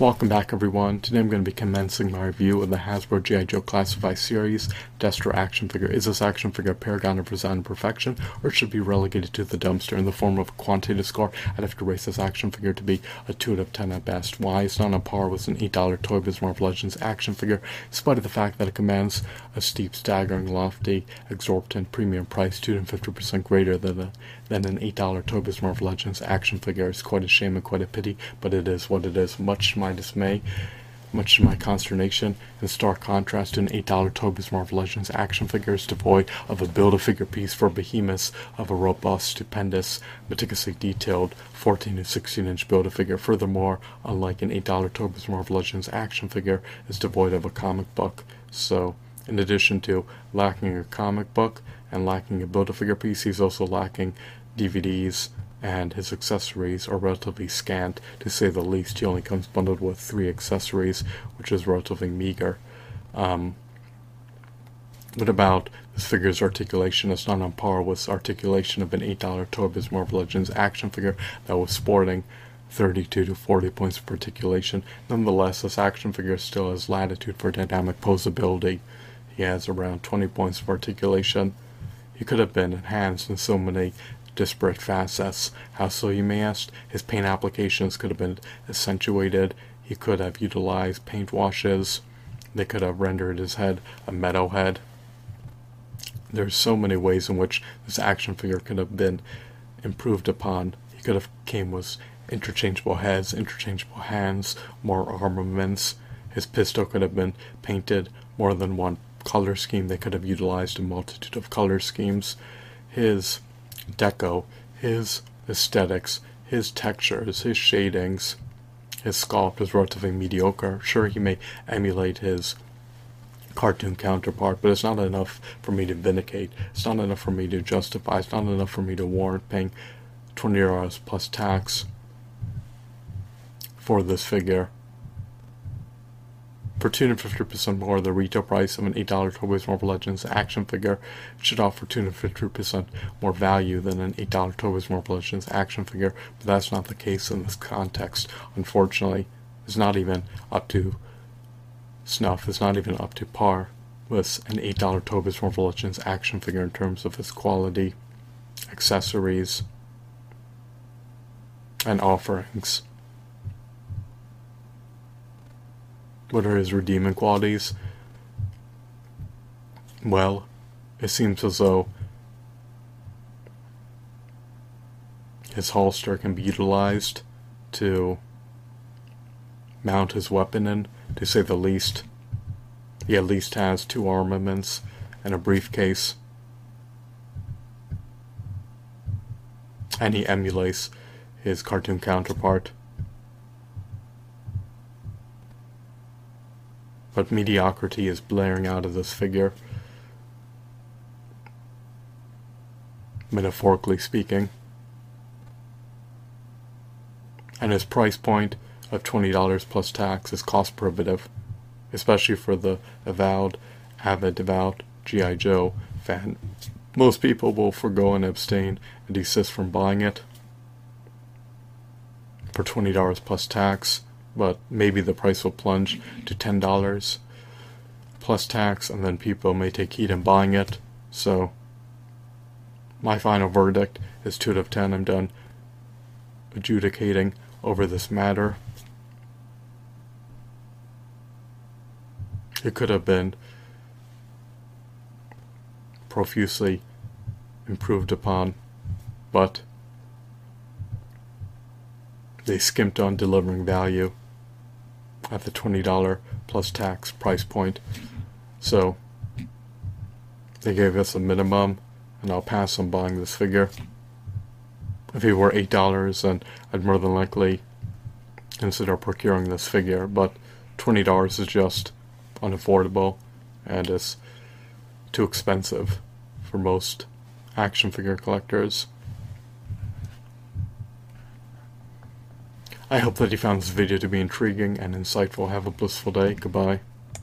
Welcome back everyone. Today I'm going to be commencing my review of the Hasbro G.I. Joe Classified Series Destro action figure. Is this action figure a paragon of design and perfection or should be relegated to the dumpster in the form of a quantitative score? I'd have to rate this action figure to be a 2 out of 10 at best. Why? It's not on par with an $8 Toy Biz Marvel Legends action figure, despite the fact that it commands a steep, staggering, lofty, exorbitant premium price 250% greater than, a, than an $8 Toy Biz Marvel Legends action figure. It's quite a shame and quite a pity, but it is what it is. Much my dismay, much to my consternation, in stark contrast to an $8 Toy Biz Marvel Legends action figure is devoid of a build-a-figure piece for behemoths of a robust, stupendous, meticulously detailed 14 to 16 inch build-a-figure. Furthermore, unlike an $8 Toy Biz Marvel Legends action figure, is devoid of a comic book. So, in addition to lacking a comic book and lacking a build-a-figure piece, he's also lacking DVDs, and his accessories are relatively scant, to say the least. He only comes bundled with three accessories, which is relatively meager. Um, what about this figure's articulation? It's not on par with articulation of an $8 Toy Biz Marvel Legends action figure that was sporting 32 to 40 points of articulation. Nonetheless, this action figure still has latitude for dynamic posability. He has around 20 points of articulation. He could have been enhanced in so many disparate facets. How so, you may ask? His paint applications could have been accentuated. He could have utilized paint washes. They could have rendered his head a meadow head. There's so many ways in which this action figure could have been improved upon. He could have came with interchangeable heads, interchangeable hands, more armaments. His pistol could have been painted more than one color scheme. They could have utilized a multitude of color schemes. His deco, his aesthetics, his textures, his shadings, his sculpt is relatively mediocre. Sure, he may emulate his cartoon counterpart, but it's not enough for me to vindicate. It's not enough for me to justify. It's not enough for me to warrant paying 20 euros plus tax for this figure for 250% more the retail price of an $8 Toy Marvel Legends action figure should offer 250% more value than an $8 Toy Marvel Legends action figure, but that's not the case in this context. Unfortunately, it's not even up to snuff, it's not even up to par with an $8 Toy Marvel Legends action figure in terms of its quality, accessories, and offerings. What are his redeeming qualities? Well, it seems as though his holster can be utilized to mount his weapon in, to say the least. He at least has two armaments and a briefcase. And he emulates his cartoon counterpart. But mediocrity is blaring out of this figure. Metaphorically speaking. And his price point of $20 plus tax is cost prohibitive, especially for the avowed, avid, devout G.I. Joe fan. Most people will forego and abstain and desist from buying it for $20 plus tax but maybe the price will plunge to $10 plus tax, and then people may take heed in buying it. So, my final verdict is 2 out of 10. I'm done adjudicating over this matter. It could have been profusely improved upon, but they skimped on delivering value at the $20 plus tax price point. So they gave us a minimum, and I'll pass on buying this figure. If it were $8, then I'd more than likely consider procuring this figure, but $20 is just unaffordable and it's too expensive for most action figure collectors. I hope that you found this video to be intriguing and insightful. Have a blissful day. Goodbye.